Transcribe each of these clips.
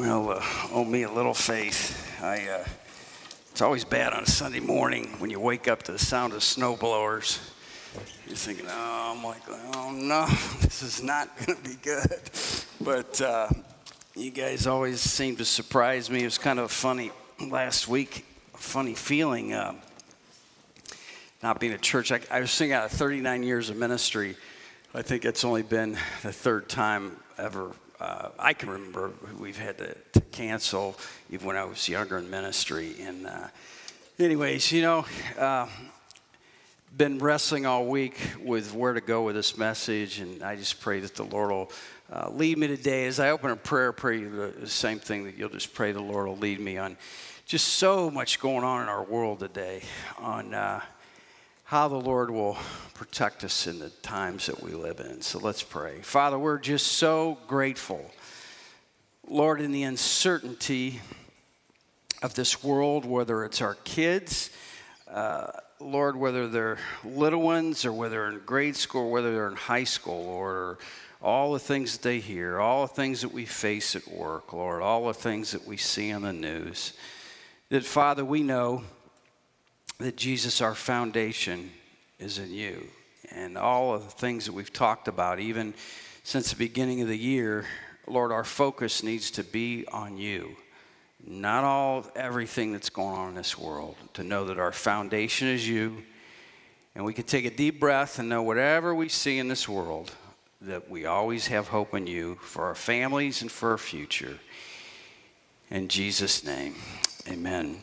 Well, uh, oh me a little faith. I, uh, it's always bad on a Sunday morning when you wake up to the sound of snow blowers. You're thinking, oh, I'm like, oh no, this is not going to be good. But uh, you guys always seem to surprise me. It was kind of funny last week, funny feeling. Uh, not being at church, I, I was thinking out of 39 years of ministry. I think it's only been the third time ever uh, I can remember we've had to, to, cancel even when I was younger in ministry. And, uh, anyways, you know, uh, been wrestling all week with where to go with this message, and I just pray that the Lord will uh, lead me today. As I open a prayer, pray the same thing that you'll just pray the Lord will lead me on. Just so much going on in our world today on uh, how the Lord will protect us in the times that we live in. So let's pray. Father, we're just so grateful. Lord, in the uncertainty of this world, whether it's our kids, uh, Lord, whether they're little ones or whether they're in grade school, whether they're in high school, Lord, or all the things that they hear, all the things that we face at work, Lord, all the things that we see on the news, that, Father, we know that Jesus, our foundation, is in you. And all of the things that we've talked about, even since the beginning of the year, Lord, our focus needs to be on you. Not all everything that's going on in this world. To know that our foundation is you, and we can take a deep breath and know whatever we see in this world, that we always have hope in you for our families and for our future. In Jesus' name, amen.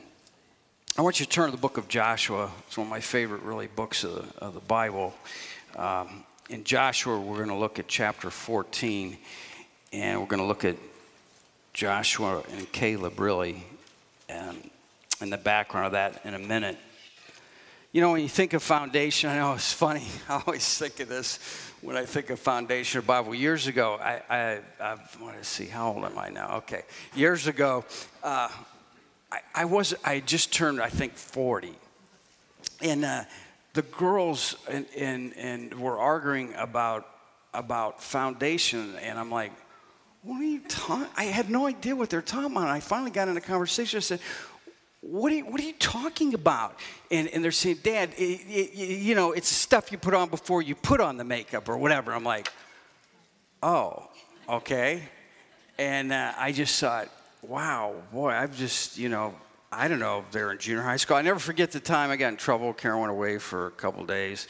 I want you to turn to the book of Joshua. It's one of my favorite, really, books of the, of the Bible. Um, in Joshua, we're going to look at chapter 14, and we're going to look at Joshua and Caleb, really, and, the background of that in a minute. You know, when you think of foundation, I know it's funny. I always think of this when I think of foundation of Bible. Years ago, I, I, I want to see, how old am I now? Okay. Years ago, uh, I, I was I just turned I think 40, and uh, the girls and, and and were arguing about about foundation, and I'm like, what are you talking? I had no idea what they're talking about. I finally got in a conversation. I said. What are, you, what are you talking about? And, and they're saying, Dad, it, it, you know, it's stuff you put on before you put on the makeup or whatever. I'm like, oh, okay. And uh, I just thought, wow, boy, I've just, you know, I don't know, they're in junior high school. I never forget the time I got in trouble. Karen went away for a couple days,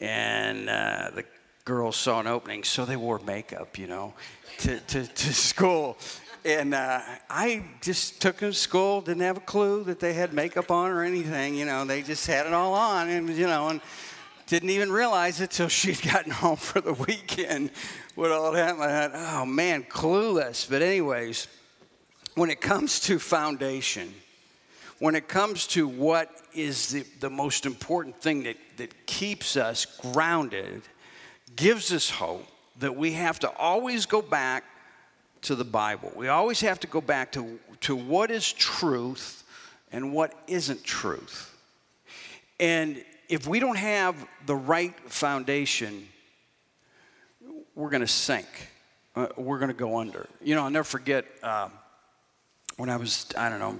and uh, the girls saw an opening, so they wore makeup, you know, to, to, to school. And uh, I just took them to school, didn't have a clue that they had makeup on or anything, you know, they just had it all on, and, you know, and didn't even realize it till she'd gotten home for the weekend. What all happened, I thought, oh man, clueless. But, anyways, when it comes to foundation, when it comes to what is the, the most important thing that, that keeps us grounded, gives us hope, that we have to always go back to the Bible. We always have to go back to, to what is truth and what isn't truth. And if we don't have the right foundation, we're going to sink. Uh, we're going to go under. You know, I'll never forget. Uh, when I was, I don't know,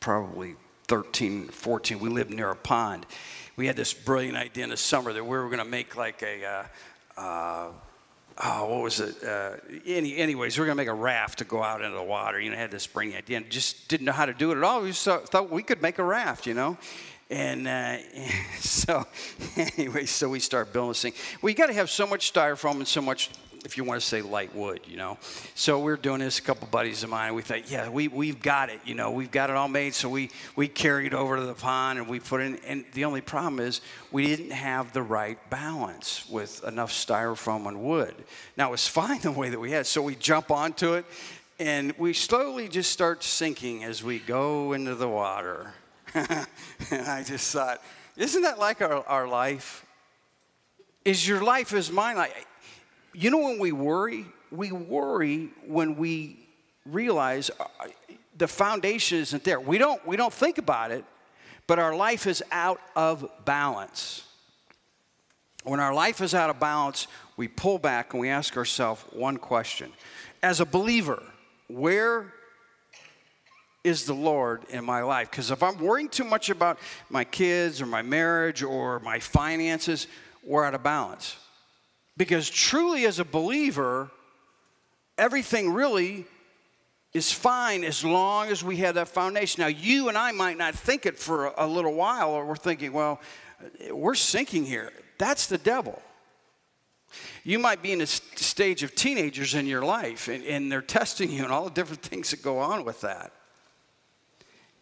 probably 13, 14, we lived near a pond. We had this brilliant idea in the summer that we were going to make like a, uh, uh, oh, what was it? Uh, any, anyways, we were going to make a raft to go out into the water. You know, had this brilliant idea and just didn't know how to do it at all. We just thought we could make a raft, you know. And uh, so, anyway, so we start building this thing. We got to have so much styrofoam and so much if you want to say light wood, you know. So we're doing this, a couple buddies of mine. We thought, yeah, we, we've got it, you know, we've got it all made. So we, we carried it over to the pond and we put in, and the only problem is we didn't have the right balance with enough styrofoam and wood. Now it was fine the way that we had. So we jump onto it and we slowly just start sinking as we go into the water. and I just thought, isn't that like our, our life? Is your life as mine? Like, you know when we worry? We worry when we realize uh, the foundation isn't there. We don't, we don't think about it, but our life is out of balance. When our life is out of balance, we pull back and we ask ourselves one question. As a believer, where is the Lord in my life? Because if I'm worrying too much about my kids or my marriage or my finances, we're out of balance. Because truly, as a believer, everything really is fine as long as we have that foundation. Now, you and I might not think it for a little while, or we're thinking, well, we're sinking here. That's the devil. You might be in a stage of teenagers in your life, and, and they're testing you and all the different things that go on with that.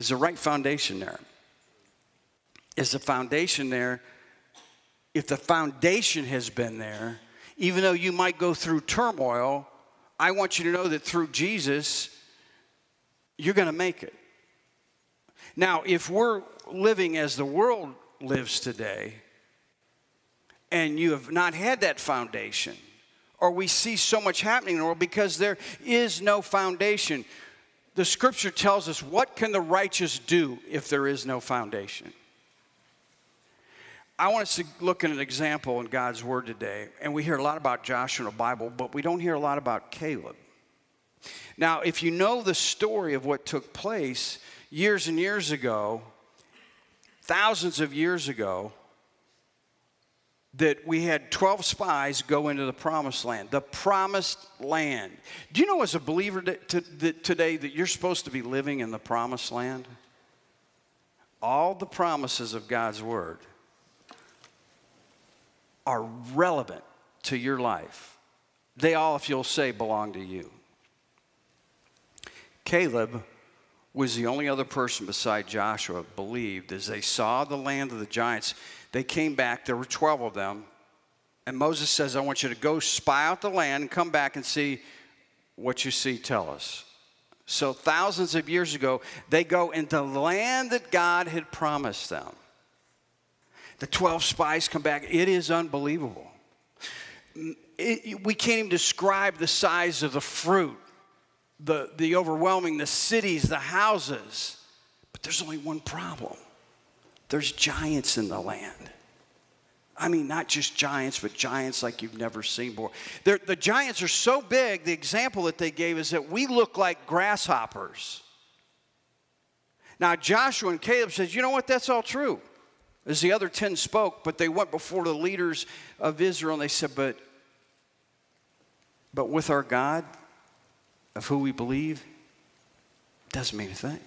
Is the right foundation there? Is the foundation there? If the foundation has been there, even though you might go through turmoil, I want you to know that through Jesus, you're going to make it. Now, if we're living as the world lives today, and you have not had that foundation, or we see so much happening in the world because there is no foundation. The scripture tells us what can the righteous do if there is no foundation? I want us to look at an example in God's Word today. And we hear a lot about Joshua in the Bible, but we don't hear a lot about Caleb. Now, if you know the story of what took place years and years ago, thousands of years ago, that we had 12 spies go into the promised land, the promised land. Do you know, as a believer today, that you're supposed to be living in the promised land? All the promises of God's word are relevant to your life. They all, if you'll say, belong to you. Caleb was the only other person beside Joshua believed as they saw the land of the giants. They came back, there were 12 of them, and Moses says, I want you to go spy out the land and come back and see what you see, tell us. So, thousands of years ago, they go into the land that God had promised them. The 12 spies come back. It is unbelievable. It, we can't even describe the size of the fruit, the, the overwhelming, the cities, the houses. But there's only one problem there's giants in the land. I mean, not just giants, but giants like you've never seen before. They're, the giants are so big, the example that they gave is that we look like grasshoppers. Now, Joshua and Caleb says, you know what, that's all true as the other 10 spoke, but they went before the leaders of Israel and they said, But, but with our God, of who we believe, doesn't mean a thing.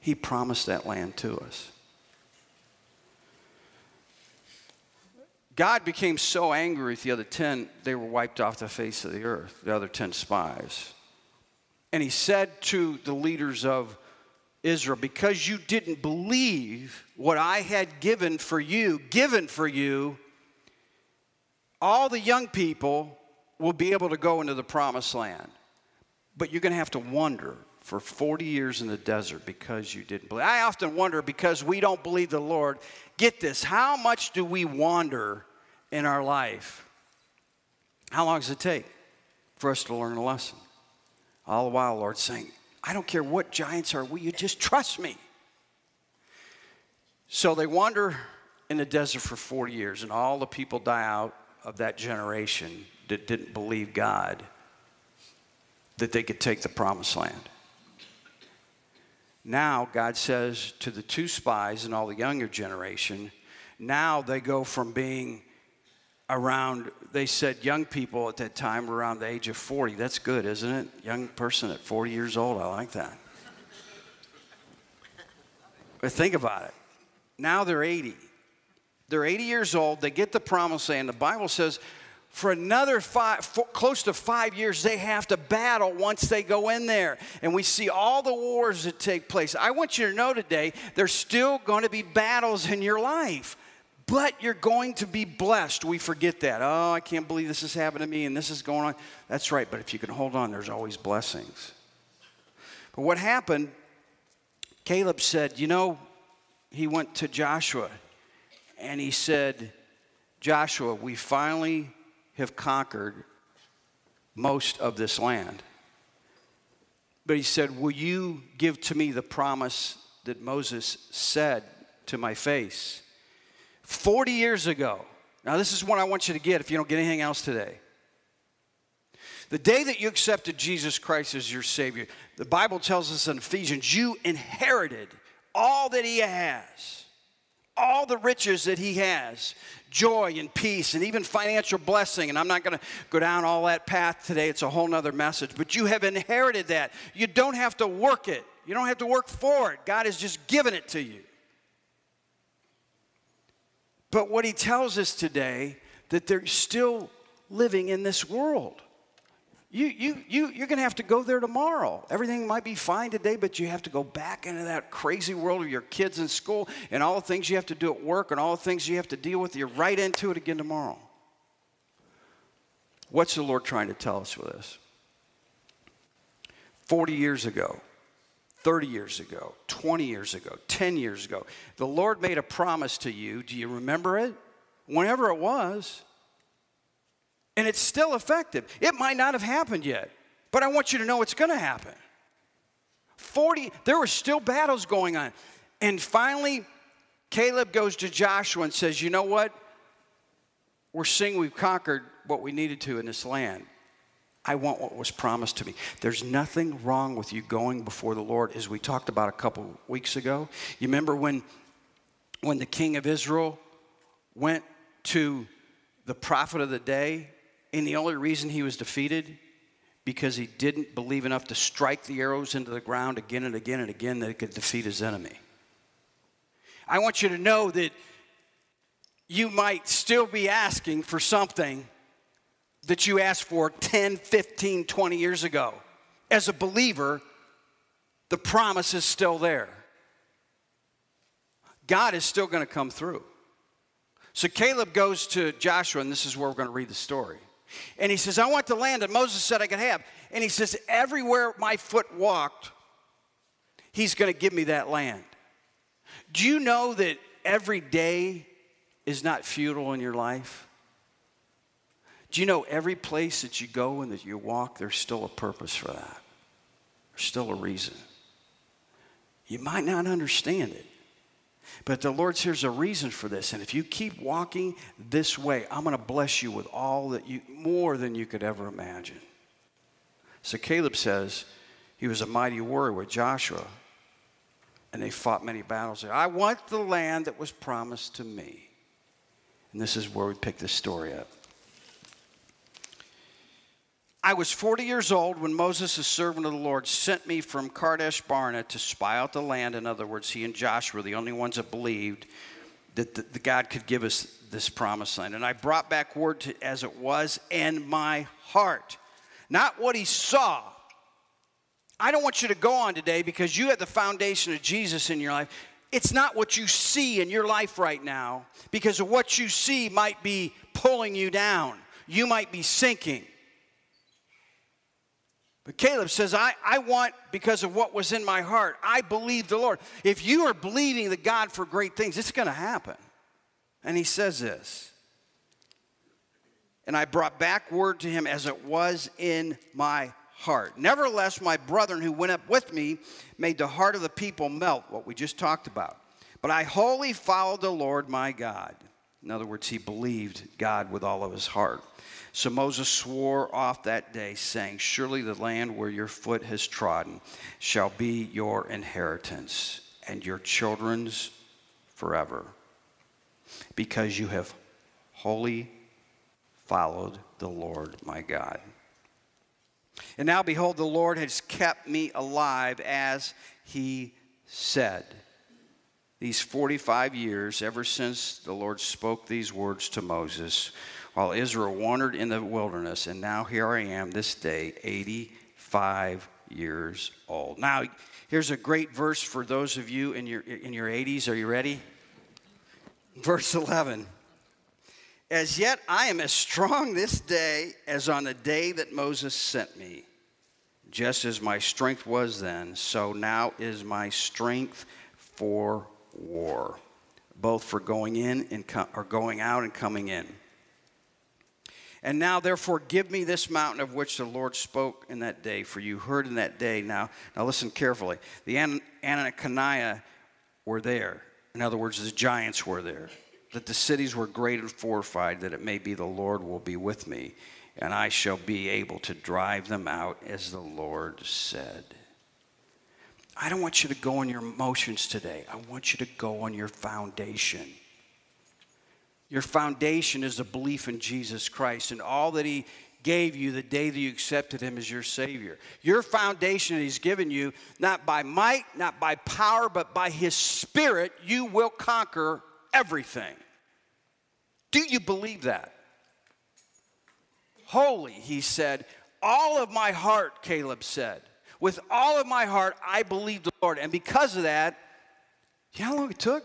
He promised that land to us. God became so angry with the other 10, they were wiped off the face of the earth, the other 10 spies. And he said to the leaders of Israel, because you didn't believe what I had given for you, given for you, all the young people will be able to go into the promised land. But you're going to have to wonder for 40 years in the desert because you didn't believe. I often wonder because we don't believe the Lord. Get this, how much do we wander in our life? How long does it take for us to learn a lesson? All the while, Lord saying, I don't care what giants are, will you just trust me? So they wander in the desert for 40 years, and all the people die out of that generation that didn't believe God that they could take the promised land. Now, God says to the two spies and all the younger generation, now they go from being around, they said young people at that time were around the age of 40. That's good, isn't it? Young person at 40 years old, I like that. But think about it. Now they're 80. They're 80 years old. They get the promised land. The Bible says for another five, for close to five years, they have to battle once they go in there. And we see all the wars that take place. I want you to know today, there's still going to be battles in your life but you're going to be blessed. We forget that. Oh, I can't believe this has happened to me and this is going on. That's right, but if you can hold on, there's always blessings. But what happened, Caleb said, You know, he went to Joshua and he said, Joshua, we finally have conquered most of this land. But he said, Will you give to me the promise that Moses said to my face? 40 years ago. Now, this is what I want you to get if you don't get anything else today. The day that you accepted Jesus Christ as your Savior, the Bible tells us in Ephesians, you inherited all that He has, all the riches that He has joy and peace and even financial blessing. And I'm not going to go down all that path today, it's a whole nother message. But you have inherited that. You don't have to work it, you don't have to work for it. God has just given it to you. But what He tells us today, that they're still living in this world. You, you, you, you're going to have to go there tomorrow. Everything might be fine today, but you have to go back into that crazy world of your kids in school and all the things you have to do at work and all the things you have to deal with. You're right into it again tomorrow. What's the Lord trying to tell us with this? 40 years ago, 30 years ago, 20 years ago, 10 years ago, the Lord made a promise to you. Do you remember it? Whenever it was, and it's still effective. It might not have happened yet, but I want you to know it's going to happen. 40, there were still battles going on. And finally, Caleb goes to Joshua and says, You know what? We're seeing we've conquered what we needed to in this land. I want what was promised to me. There's nothing wrong with you going before the Lord, as we talked about a couple weeks ago. You remember when, when the king of Israel went to the prophet of the day and the only reason he was defeated because he didn't believe enough to strike the arrows into the ground again and again and again that he could defeat his enemy. I want you to know that you might still be asking for something that you asked for 10, 15, 20 years ago. As a believer, the promise is still there. God is still going to come through. So Caleb goes to Joshua, and this is where we're going to read the story. And he says, I want the land that Moses said I could have. And he says, Everywhere my foot walked, he's going to give me that land. Do you know that every day is not futile in your life? Do you know every place that you go and that you walk, there's still a purpose for that? There's still a reason. You might not understand it, but the Lord says there's a reason for this. And if you keep walking this way, I'm going to bless you with all that you, more than you could ever imagine. So Caleb says he was a mighty warrior with Joshua, and they fought many battles. I want the land that was promised to me. And this is where we pick this story up. I was 40 years old when Moses, the servant of the Lord, sent me from Kadesh Barnea to spy out the land. In other words, he and Joshua were the only ones that believed that the, the God could give us this promised land. And I brought back word to, as it was in my heart, not what he saw. I don't want you to go on today because you have the foundation of Jesus in your life. It's not what you see in your life right now because what you see might be pulling you down. You might be sinking. But Caleb says, I, I want because of what was in my heart. I believe the Lord. If you are believing the God for great things, it's going to happen. And he says this. And I brought back word to him as it was in my heart. Nevertheless, my brethren who went up with me made the heart of the people melt, what we just talked about. But I wholly followed the Lord my God. In other words, he believed God with all of his heart. So Moses swore off that day, saying, Surely the land where your foot has trodden shall be your inheritance, and your children's forever, because you have wholly followed the Lord my God. And now, behold, the Lord has kept me alive as he said. These 45 years, ever since the Lord spoke these words to Moses, while Israel wandered in the wilderness, and now here I am this day, 85 years old. Now, here's a great verse for those of you in your, in your 80s. Are you ready? Verse 11. As yet I am as strong this day as on the day that Moses sent me. Just as my strength was then, so now is my strength for war, both for going in and co- or going out and coming in. And now, therefore, give me this mountain of which the Lord spoke in that day, for you heard in that day. Now, now listen carefully. The An- were there. In other words, the giants were there. That the cities were great and fortified, that it may be the Lord will be with me, and I shall be able to drive them out as the Lord said. I don't want you to go on your emotions today. I want you to go on your foundation. Your foundation is a belief in Jesus Christ and all that He gave you the day that you accepted Him as your Savior. Your foundation He's given you, not by might, not by power, but by His Spirit, you will conquer everything. Do you believe that? Wholly, he said, all of my heart, Caleb said. With all of my heart, I believe the Lord. And because of that, you know how long it took?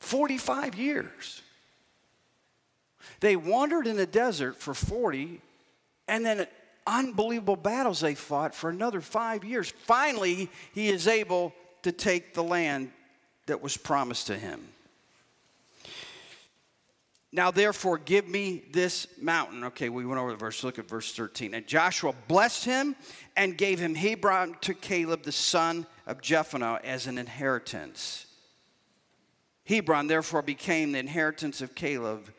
45 years. They wandered in the desert for 40, and then unbelievable battles they fought for another five years. Finally, he is able to take the land that was promised to him. Now, therefore, give me this mountain. Okay, we went over the verse. Look at verse 13. And Joshua blessed him and gave him Hebron to Caleb, the son of Jephunneh, as an inheritance. Hebron, therefore, became the inheritance of Caleb.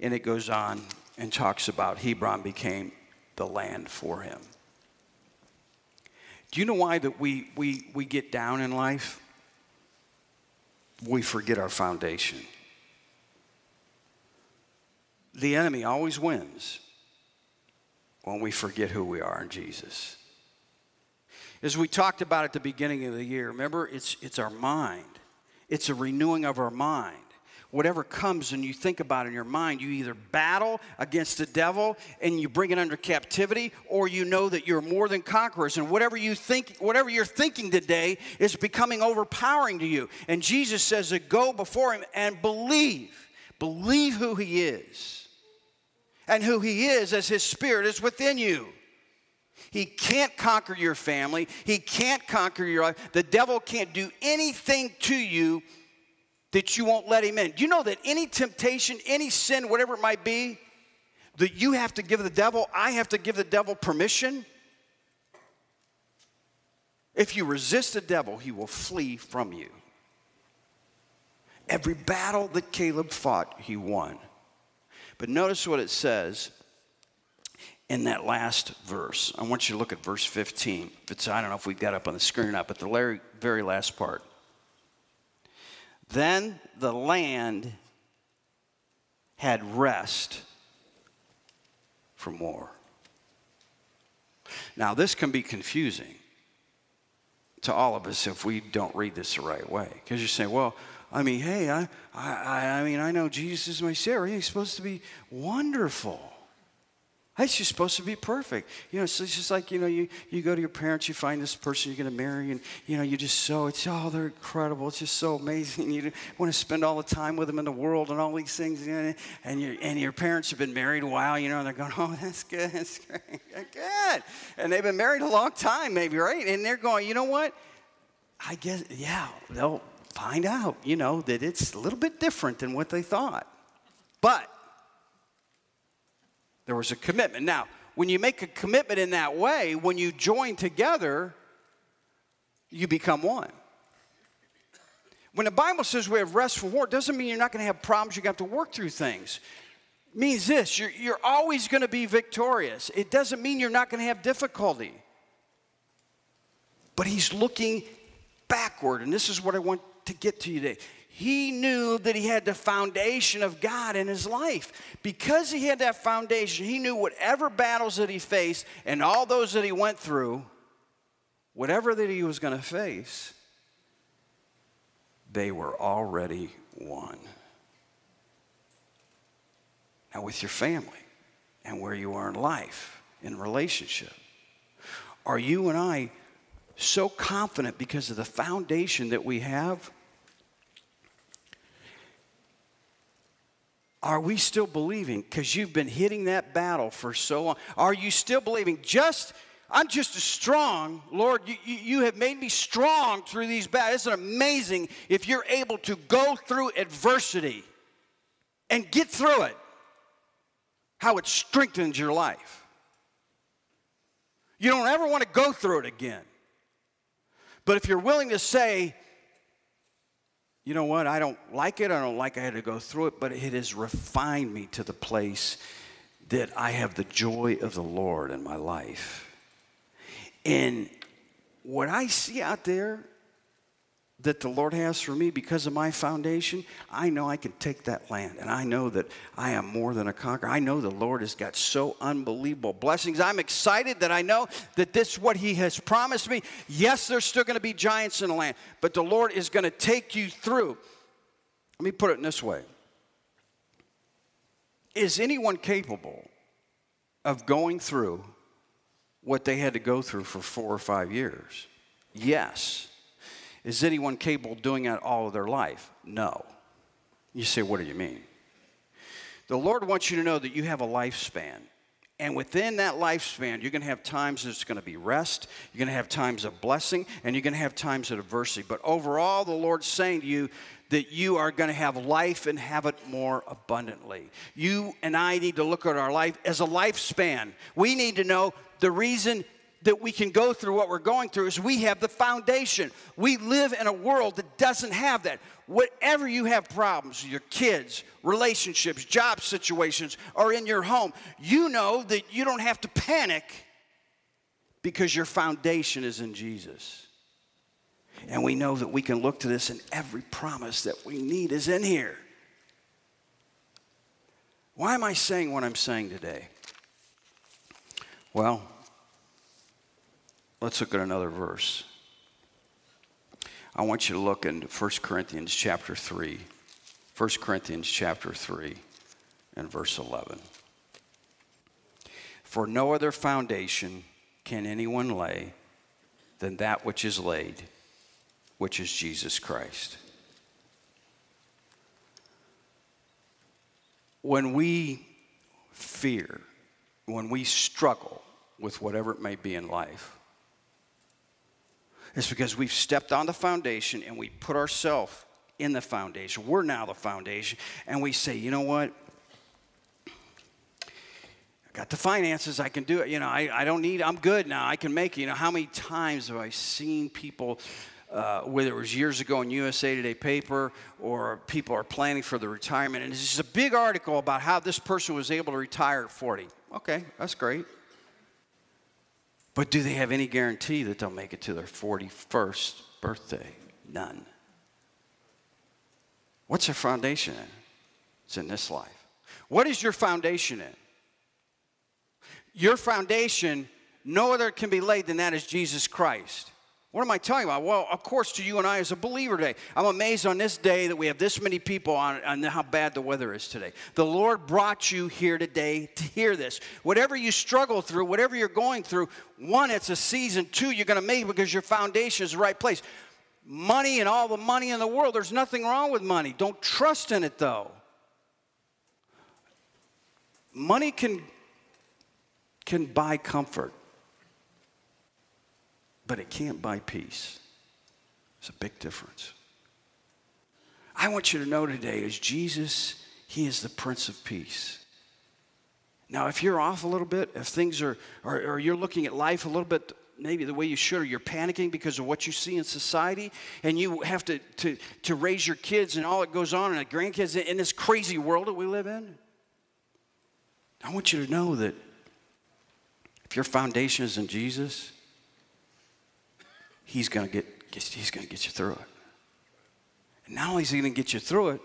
And it goes on and talks about Hebron became the land for him. Do you know why that we, we, we get down in life? We forget our foundation the enemy always wins when we forget who we are in Jesus. As we talked about at the beginning of the year, remember, it's, it's our mind, it's a renewing of our mind. Whatever comes and you think about in your mind, you either battle against the devil and you bring it under captivity, or you know that you're more than conquerors. And whatever you think, whatever you're thinking today is becoming overpowering to you. And Jesus says to go before him and believe. Believe who he is and who He is as His Spirit is within you. He can't conquer your family, He can't conquer your life. The devil can't do anything to you that you won't let Him in. Do you know that any temptation, any sin, whatever it might be, that you have to give the devil, I have to give the devil permission? If you resist the devil, he will flee from you. Every battle that Caleb fought, he won. But notice what it says in that last verse. I want you to look at verse 15. It's, I don't know if we've got up on the screen or not, but the very, very last part. Then the land had rest from war. Now, this can be confusing to all of us if we don't read this the right way. Because you're saying, well, I mean, hey, I, I, I mean, I know Jesus is my Savior. He's supposed to be wonderful. It's just supposed to be perfect. You know, so it's just like, you know, you, you go to your parents, you find this person you're going to marry, and, you know, you just so, it's, oh, they're incredible. It's just so amazing. You want to spend all the time with them in the world and all these things. You know, and, your, and your parents have been married a while, you know, and they're going, oh, that's good, that's great, good. And they've been married a long time, maybe, right? And they're going, you know what? I guess, yeah, they'll, find out, you know, that it's a little bit different than what they thought. But there was a commitment. Now, when you make a commitment in that way, when you join together, you become one. When the Bible says we have rest from war, doesn't mean you're not going to have problems, you're going to have to work through things. It means this you're, you're always going to be victorious. It doesn't mean you're not going to have difficulty. But he's looking backward, and this is what I want to get to you today. He knew that he had the foundation of God in his life. Because he had that foundation, he knew whatever battles that he faced and all those that he went through, whatever that he was going to face, they were already won. Now, with your family and where you are in life, in relationship, are you and I so confident because of the foundation that we have? Are we still believing? Because you've been hitting that battle for so long. Are you still believing? Just, I'm just as strong. Lord, you, you have made me strong through these battles. Isn't amazing if you're able to go through adversity and get through it? How it strengthens your life. You don't ever want to go through it again. But if you're willing to say, you know what, I don't like it, I don't like I had to go through it, but it has refined me to the place that I have the joy of the Lord in my life. And what I see out there that the Lord has for me because of my foundation, I know I can take that land. And I know that I am more than a conqueror. I know the Lord has got so unbelievable blessings. I'm excited that I know that this is what He has promised me. Yes, there's still going to be giants in the land, but the Lord is going to take you through. Let me put it in this way Is anyone capable of going through what they had to go through for four or five years? Yes. Is anyone capable of doing that all of their life? No. You say, what do you mean? The Lord wants you to know that you have a lifespan. And within that lifespan, you're going to have times that's going to be rest, you're going to have times of blessing, and you're going to have times of adversity. But overall, the Lord's saying to you that you are going to have life and have it more abundantly. You and I need to look at our life as a lifespan. We need to know the reason that we can go through what we're going through is we have the foundation. We live in a world that doesn't have that. Whatever you have problems, your kids, relationships, job situations, or in your home, you know that you don't have to panic because your foundation is in Jesus. And we know that we can look to this, and every promise that we need is in here. Why am I saying what I'm saying today? Well, Let's look at another verse. I want you to look in 1 Corinthians chapter 3. 1 Corinthians chapter 3 and verse 11. For no other foundation can anyone lay than that which is laid, which is Jesus Christ. When we fear, when we struggle with whatever it may be in life, is because we've stepped on the foundation and we put ourselves in the foundation. We're now the foundation. And we say, you know what? I got the finances. I can do it. You know, I, I don't need, I'm good now. I can make it. You know, how many times have I seen people, uh, whether it was years ago in USA Today paper or people are planning for the retirement, and it's just a big article about how this person was able to retire at 40. Okay, that's great. But do they have any guarantee that they'll make it to their 41st birthday? None. What's your foundation in? It's in this life. What is your foundation in? Your foundation, no other can be laid than that is Jesus Christ. What am I talking about? Well, of course, to you and I as a believer today. I'm amazed on this day that we have this many people on, on how bad the weather is today. The Lord brought you here today to hear this. Whatever you struggle through, whatever you're going through, one, it's a season. Two, you're going to make because your foundation is the right place. Money and all the money in the world, there's nothing wrong with money. Don't trust in it, though. Money can, can buy comfort but it can't buy peace. It's a big difference. I want you to know today is Jesus, He is the Prince of Peace. Now, if you're off a little bit, if things are, or, or you're looking at life a little bit maybe the way you should, or you're panicking because of what you see in society, and you have to, to, to raise your kids and all that goes on, and the grandkids in this crazy world that we live in, I want you to know that if your foundation is in Jesus, he's going to get he's going to get you through it. And not only is he going to get you through it,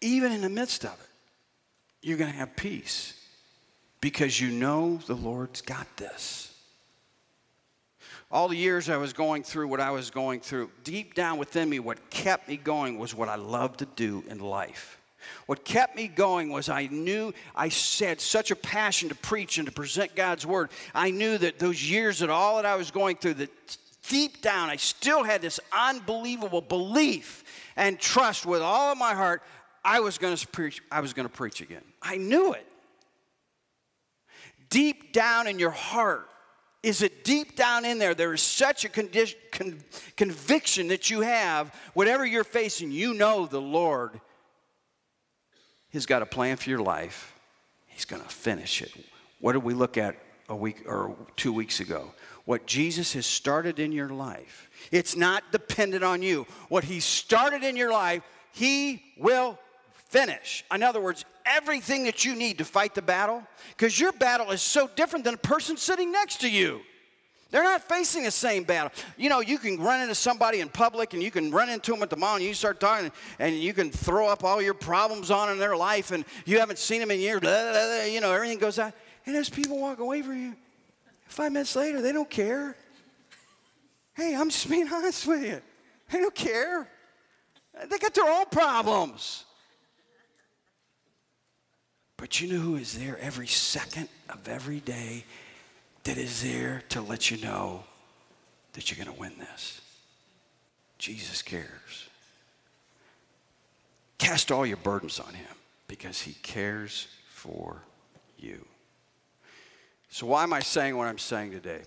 even in the midst of it, you're going to have peace because you know the Lord's got this. All the years I was going through what I was going through, deep down within me, what kept me going was what I love to do in life. What kept me going was I knew I had such a passion to preach and to present God's word. I knew that those years that all that I was going through, that deep down I still had this unbelievable belief and trust with all of my heart I was going to preach I was going to preach again. I knew it. Deep down in your heart, is it deep down in there? There is such a condition, con, conviction that you have, whatever you're facing, you know the Lord He's got a plan for your life. He's going to finish it. What did we look at a week or two weeks ago? What Jesus has started in your life. It's not dependent on you. What He started in your life, He will finish. In other words, everything that you need to fight the battle, because your battle is so different than a person sitting next to you. They're not facing the same battle. You know, you can run into somebody in public and you can run into them at the mall and you start talking and you can throw up all your problems on in their life and you haven't seen them in years. Blah, blah, blah, you know, everything goes out. And as people walk away from you, five minutes later, they don't care. Hey, I'm just being honest with you. They don't care. They got their own problems. But you know who is there every second of every day that is there to let you know that you're going to win this? Jesus cares. Cast all your burdens on him because he cares for you. So, why am I saying what I'm saying today?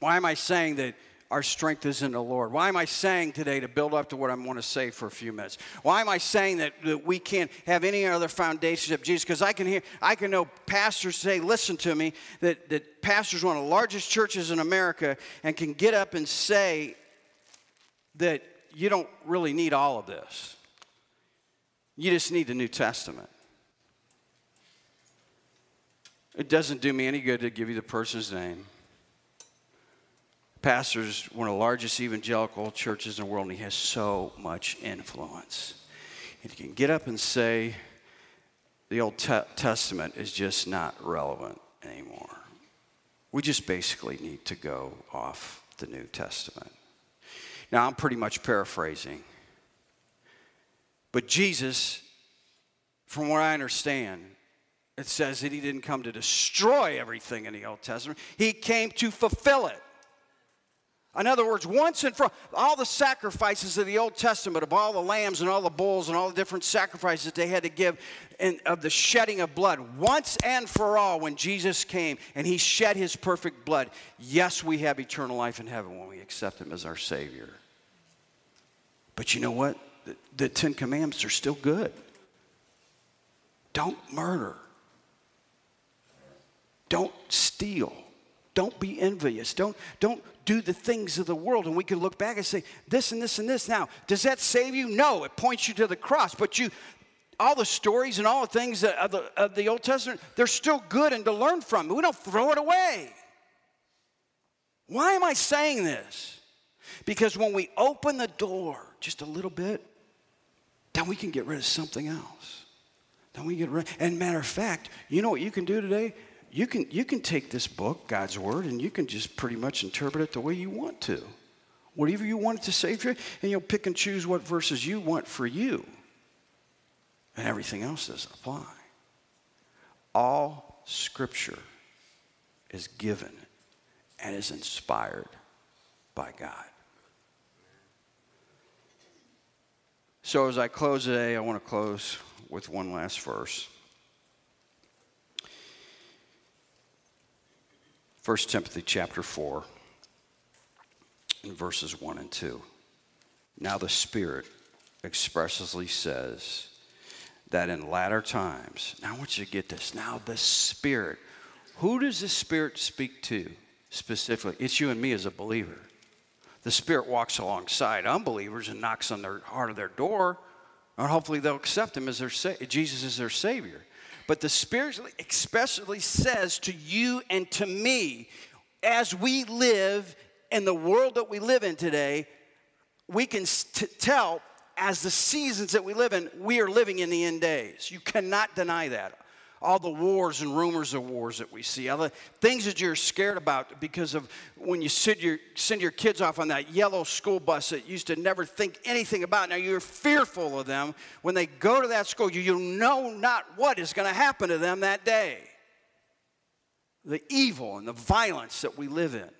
Why am I saying that our strength is in the Lord. Why am I saying today to build up to what I want to say for a few minutes? Why am I saying that, that we can't have any other foundation of Jesus? Because I can hear, I can know pastors say, listen to me, that, that pastors one of the largest churches in America and can get up and say that you don't really need all of this. You just need the New Testament. It doesn't do me any good to give you the person's name pastor's one of the largest evangelical churches in the world, and he has so much influence. And he can get up and say, the Old Te- Testament is just not relevant anymore. We just basically need to go off the New Testament. Now, I'm pretty much paraphrasing. But Jesus, from what I understand, it says that he didn't come to destroy everything in the Old Testament, he came to fulfill it. In other words, once and for all the sacrifices of the Old Testament, of all the lambs and all the bulls and all the different sacrifices they had to give, and of the shedding of blood, once and for all, when Jesus came and he shed his perfect blood, yes, we have eternal life in heaven when we accept him as our Savior. But you know what? The, the Ten Commandments are still good. Don't murder. Don't steal. Don't be envious. Don't, don't do the things of the world. And we can look back and say, this and this and this. Now, does that save you? No, it points you to the cross. But you, all the stories and all the things of the, of the Old Testament, they're still good and to learn from. We don't throw it away. Why am I saying this? Because when we open the door just a little bit, then we can get rid of something else. Then we get rid. And matter of fact, you know what you can do today? You can, you can take this book, God's Word, and you can just pretty much interpret it the way you want to. Whatever you want it to say for you, and you'll pick and choose what verses you want for you. And everything else doesn't apply. All Scripture is given and is inspired by God. So as I close today, I want to close with one last verse. 1 Timothy chapter 4 in verses 1 and 2. Now the Spirit expressly says that in latter times, now I want you to get this. Now the Spirit, who does the Spirit speak to specifically? It's you and me as a believer. The Spirit walks alongside unbelievers and knocks on their heart of their door, and hopefully they'll accept Him as their Jesus as their Savior. But the Spirit especially says to you and to me, as we live in the world that we live in today, we can t- tell as the seasons that we live in, we are living in the end days. You cannot deny that all the wars and rumors of wars that we see, all the things that you're scared about because of when you send your, send your kids off on that yellow school bus that used to never think anything about. Now you're fearful of them. When they go to that school, you, you know not what is going to happen to them that day. The evil and the violence that we live in.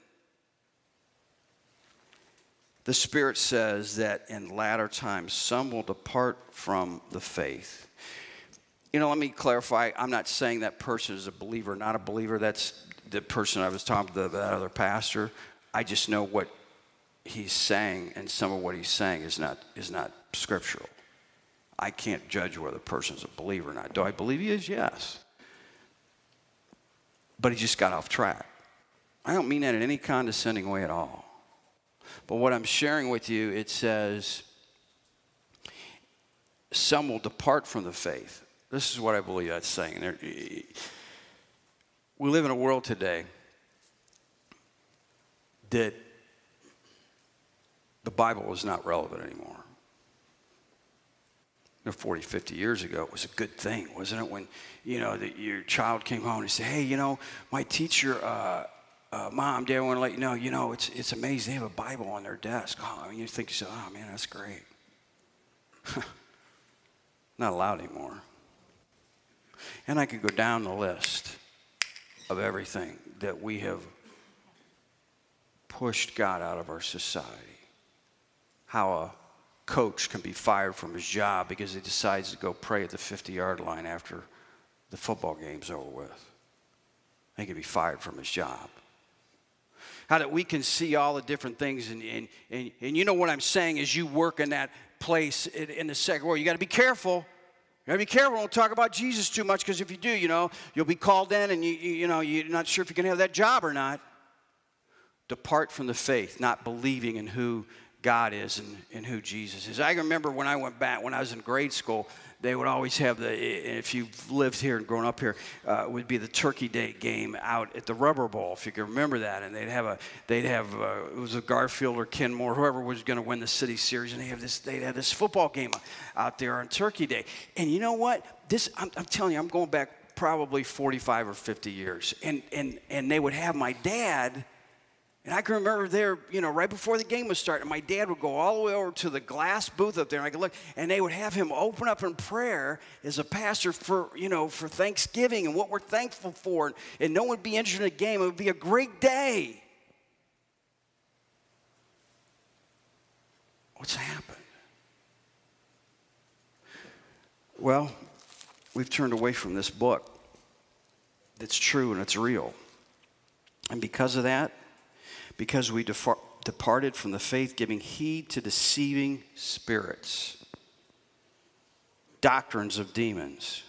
The Spirit says that in latter times some will depart from the faith you know, let me clarify. I'm not saying that person is a believer, not a believer. That's the person I was talking to, that other pastor. I just know what he's saying, and some of what he's saying is not, is not scriptural. I can't judge whether the person's a believer or not. Do I believe he is? Yes. But he just got off track. I don't mean that in any condescending way at all. But what I'm sharing with you, it says, some will depart from the faith. This is what I believe that's saying. We live in a world today that the Bible is not relevant anymore. You know, 40, 50 years ago, it was a good thing, wasn't it? When, you know, the, your child came home and said, hey, you know, my teacher, uh, uh, mom, dad, I want to let you know, you know, it's, it's amazing. They have a Bible on their desk. Oh, I mean, you think, oh, man, that's great. Not allowed anymore. And I could go down the list of everything that we have pushed God out of our society. How a coach can be fired from his job because he decides to go pray at the 50 yard line after the football game's over with. He can be fired from his job. How that we can see all the different things, and, and, and, and you know what I'm saying as you work in that place in, in the second world. You got to be careful. You gotta be careful. Don't talk about Jesus too much because if you do, you know, you'll be called in and you, you, you know, you're not sure if you can have that job or not. Depart from the faith, not believing in who God is and, and who Jesus is. I remember when I went back, when I was in grade school, they would always have the, if you've lived here and grown up here, uh, would be the Turkey Day game out at the Rubber Bowl, if you can remember that. And they'd have a, they'd have, uh, it was a Garfield or Kenmore, whoever was going to win the city series, and they have this, they'd have this football game out there on Turkey Day. And you know what? This, I'm, I'm telling you, I'm going back probably 45 or 50 years. And, and, and they would have my dad and I can remember there, you know, right before the game was starting, my dad would go all the way over to the glass booth up there, and I could look, and they would have him open up in prayer as a pastor for, you know, for Thanksgiving and what we're thankful for. And no one would be interested in the game. It would be a great day. What's happened? Well, we've turned away from this book that's true and it's real. And because of that, because we defar- departed from the faith, giving heed to deceiving spirits, doctrines of demons,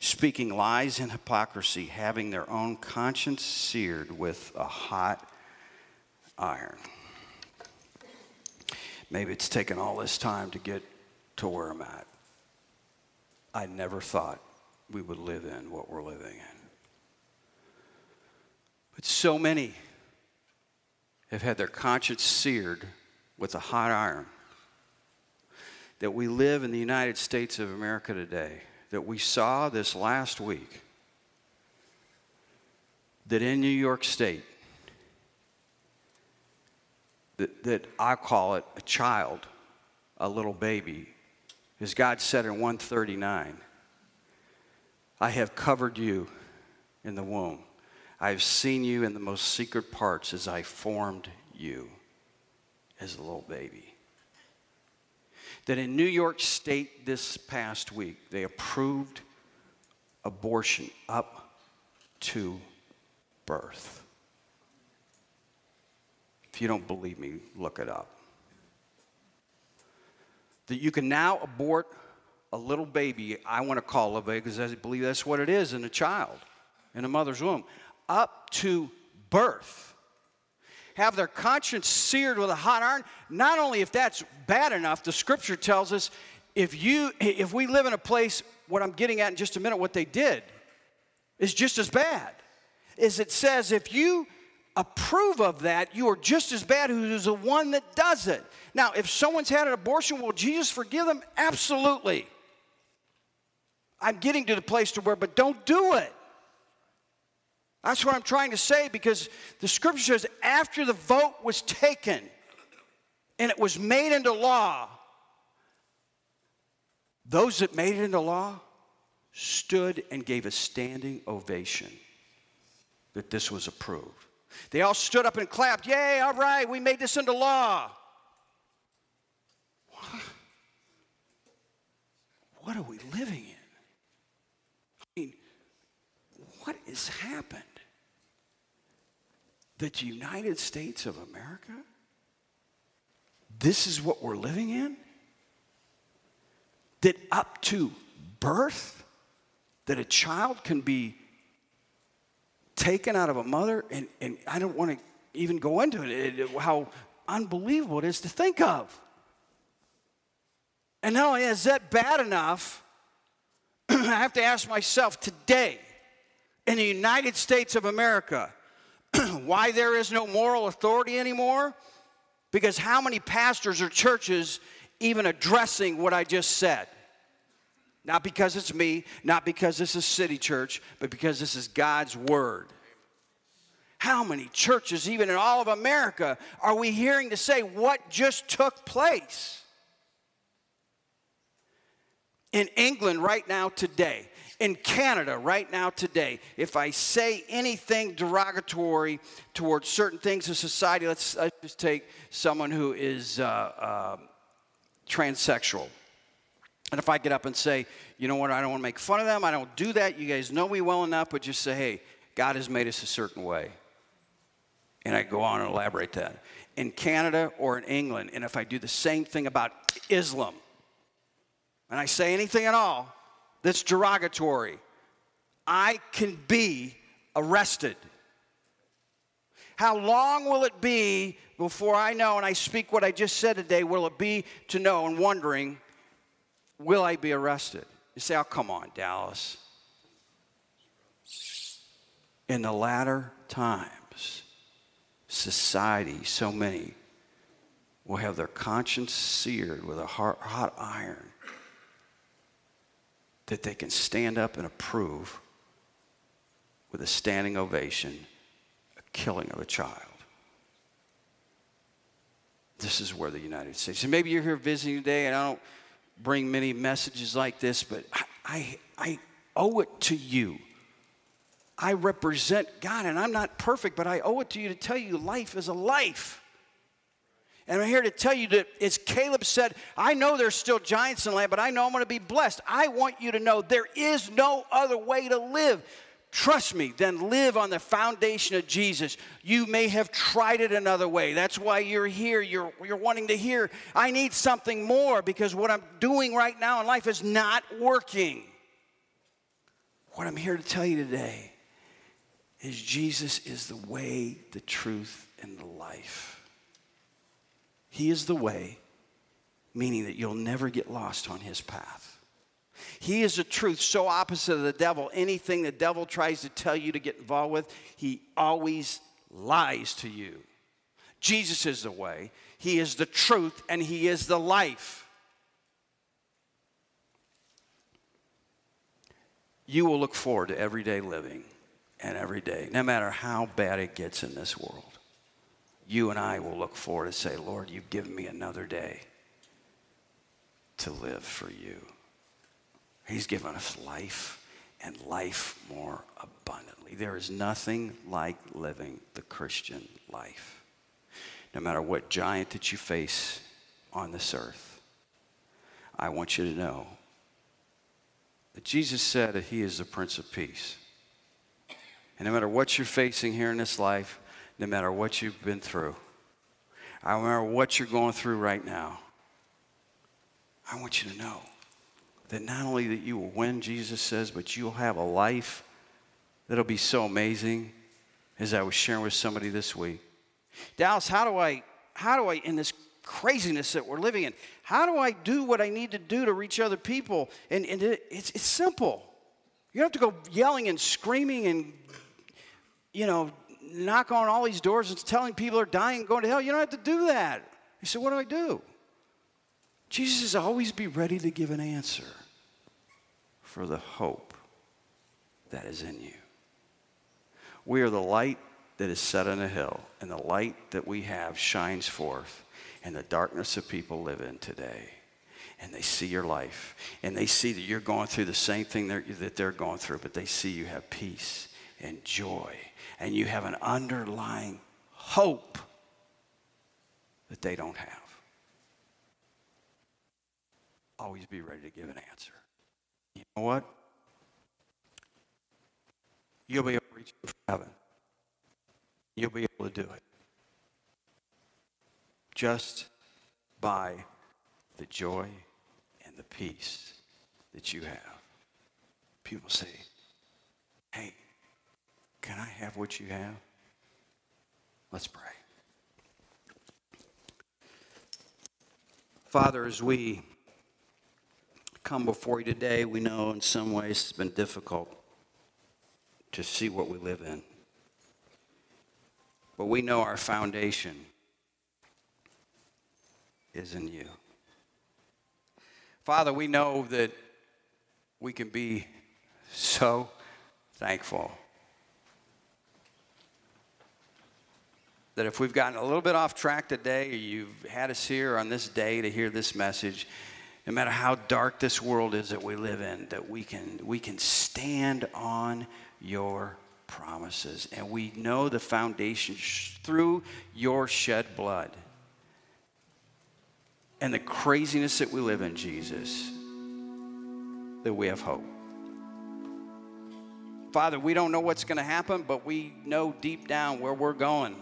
speaking lies and hypocrisy, having their own conscience seared with a hot iron. Maybe it's taken all this time to get to where I'm at. I never thought we would live in what we're living in. But so many have had their conscience seared with a hot iron. That we live in the United States of America today, that we saw this last week, that in New York State, that, that I call it a child, a little baby, as God said in 139, I have covered you in the womb. I have seen you in the most secret parts as I formed you as a little baby. That in New York State this past week, they approved abortion up to birth. If you don't believe me, look it up. That you can now abort a little baby, I want to call a baby because I believe that's what it is in a child, in a mother's womb up to birth have their conscience seared with a hot iron not only if that's bad enough the scripture tells us if you if we live in a place what i'm getting at in just a minute what they did is just as bad. Is it says if you approve of that you are just as bad as the one that does it. Now if someone's had an abortion will jesus forgive them? Absolutely. I'm getting to the place to where but don't do it that's what I'm trying to say because the scripture says after the vote was taken and it was made into law, those that made it into law stood and gave a standing ovation that this was approved. They all stood up and clapped, Yay, all right, we made this into law. What, what are we living in? I mean, what has happened? The United States of America? This is what we're living in? That up to birth, that a child can be taken out of a mother, and, and I don't want to even go into it, it, how unbelievable it is to think of. And not only is that bad enough, I have to ask myself today, in the United States of America, why there is no moral authority anymore? Because how many pastors or churches even addressing what I just said? Not because it's me, not because this is City Church, but because this is God's Word. How many churches, even in all of America, are we hearing to say what just took place? In England, right now, today, in Canada right now, today, if I say anything derogatory towards certain things of society, let's, let's just take someone who is uh, uh, transsexual. And if I get up and say, you know what, I don't want to make fun of them, I don't do that, you guys know me well enough, but just say, hey, God has made us a certain way. And I go on and elaborate that. In Canada or in England, and if I do the same thing about Islam, and I say anything at all, that's derogatory, I can be arrested. How long will it be before I know and I speak what I just said today? Will it be to know and wondering, will I be arrested? You say, oh, come on, Dallas. In the latter times, society, so many, will have their conscience seared with a hot iron that they can stand up and approve with a standing ovation a killing of a child. This is where the United States. And maybe you're here visiting today, and I don't bring many messages like this, but I, I, I owe it to you. I represent God, and I'm not perfect, but I owe it to you to tell you life is a life. And I'm here to tell you that, as Caleb said, I know there's still giants in the land, but I know I'm going to be blessed. I want you to know there is no other way to live. Trust me, then live on the foundation of Jesus. You may have tried it another way. That's why you're here. You're, you're wanting to hear, I need something more because what I'm doing right now in life is not working. What I'm here to tell you today is Jesus is the way, the truth, and the life. He is the way, meaning that you'll never get lost on his path. He is the truth, so opposite of the devil. Anything the devil tries to tell you to get involved with, he always lies to you. Jesus is the way, he is the truth, and he is the life. You will look forward to everyday living and every day, no matter how bad it gets in this world you and I will look forward and say, Lord, you've given me another day to live for you. He's given us life and life more abundantly. There is nothing like living the Christian life. No matter what giant that you face on this earth, I want you to know that Jesus said that He is the Prince of Peace. And no matter what you're facing here in this life, no matter what you've been through. I remember what you're going through right now. I want you to know that not only that you will win, Jesus says, but you'll have a life that'll be so amazing, as I was sharing with somebody this week. Dallas, how do I, how do I, in this craziness that we're living in, how do I do what I need to do to reach other people? And, and it, it's, it's simple. You don't have to go yelling and screaming and, you know, knock on all these doors and telling people are dying going to hell. You don't have to do that. He said, What do I do? Jesus says, always be ready to give an answer for the hope that is in you. We are the light that is set on a hill, and the light that we have shines forth in the darkness that people live in today. And they see your life, and they see that you're going through the same thing that they're going through, but they see you have peace and joy and you have an underlying hope that they don't have. Always be ready to give an answer. You know what? You'll be able to reach heaven. You'll be able to do it. Just by the joy and the peace that you have. People say, hey, can I have what you have? Let's pray. Father, as we come before you today, we know in some ways it's been difficult to see what we live in. But we know our foundation is in you. Father, we know that we can be so thankful that if we've gotten a little bit off track today, or you've had us here on this day to hear this message, no matter how dark this world is that we live in, that we can, we can stand on your promises. And we know the foundation through your shed blood and the craziness that we live in, Jesus, that we have hope. Father, we don't know what's going to happen, but we know deep down where we're going.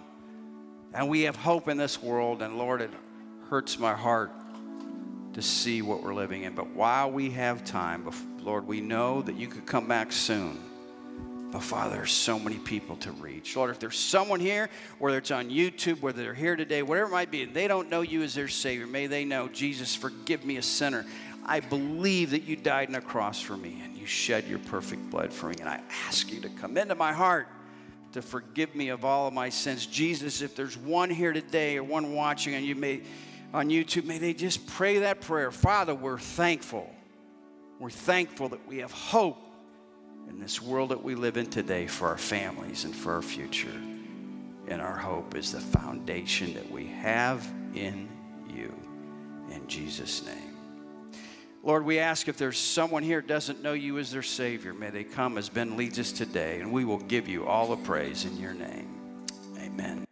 And we have hope in this world. And Lord, it hurts my heart to see what we're living in. But while we have time, Lord, we know that you could come back soon. But Father, there's so many people to reach. Lord, if there's someone here, whether it's on YouTube, whether they're here today, whatever it might be, and they don't know you as their Savior, may they know, Jesus, forgive me a sinner. I believe that you died on a cross for me and you shed your perfect blood for me. And I ask you to come into my heart to forgive me of all of my sins. Jesus, if there's one here today or one watching and you may on YouTube, may they just pray that prayer. Father, we're thankful. We're thankful that we have hope in this world that we live in today for our families and for our future. And our hope is the foundation that we have in you. In Jesus' name. Lord, we ask if there's someone here doesn't know you as their Savior, may they come as Ben leads us today, and we will give you all the praise in your name. Amen.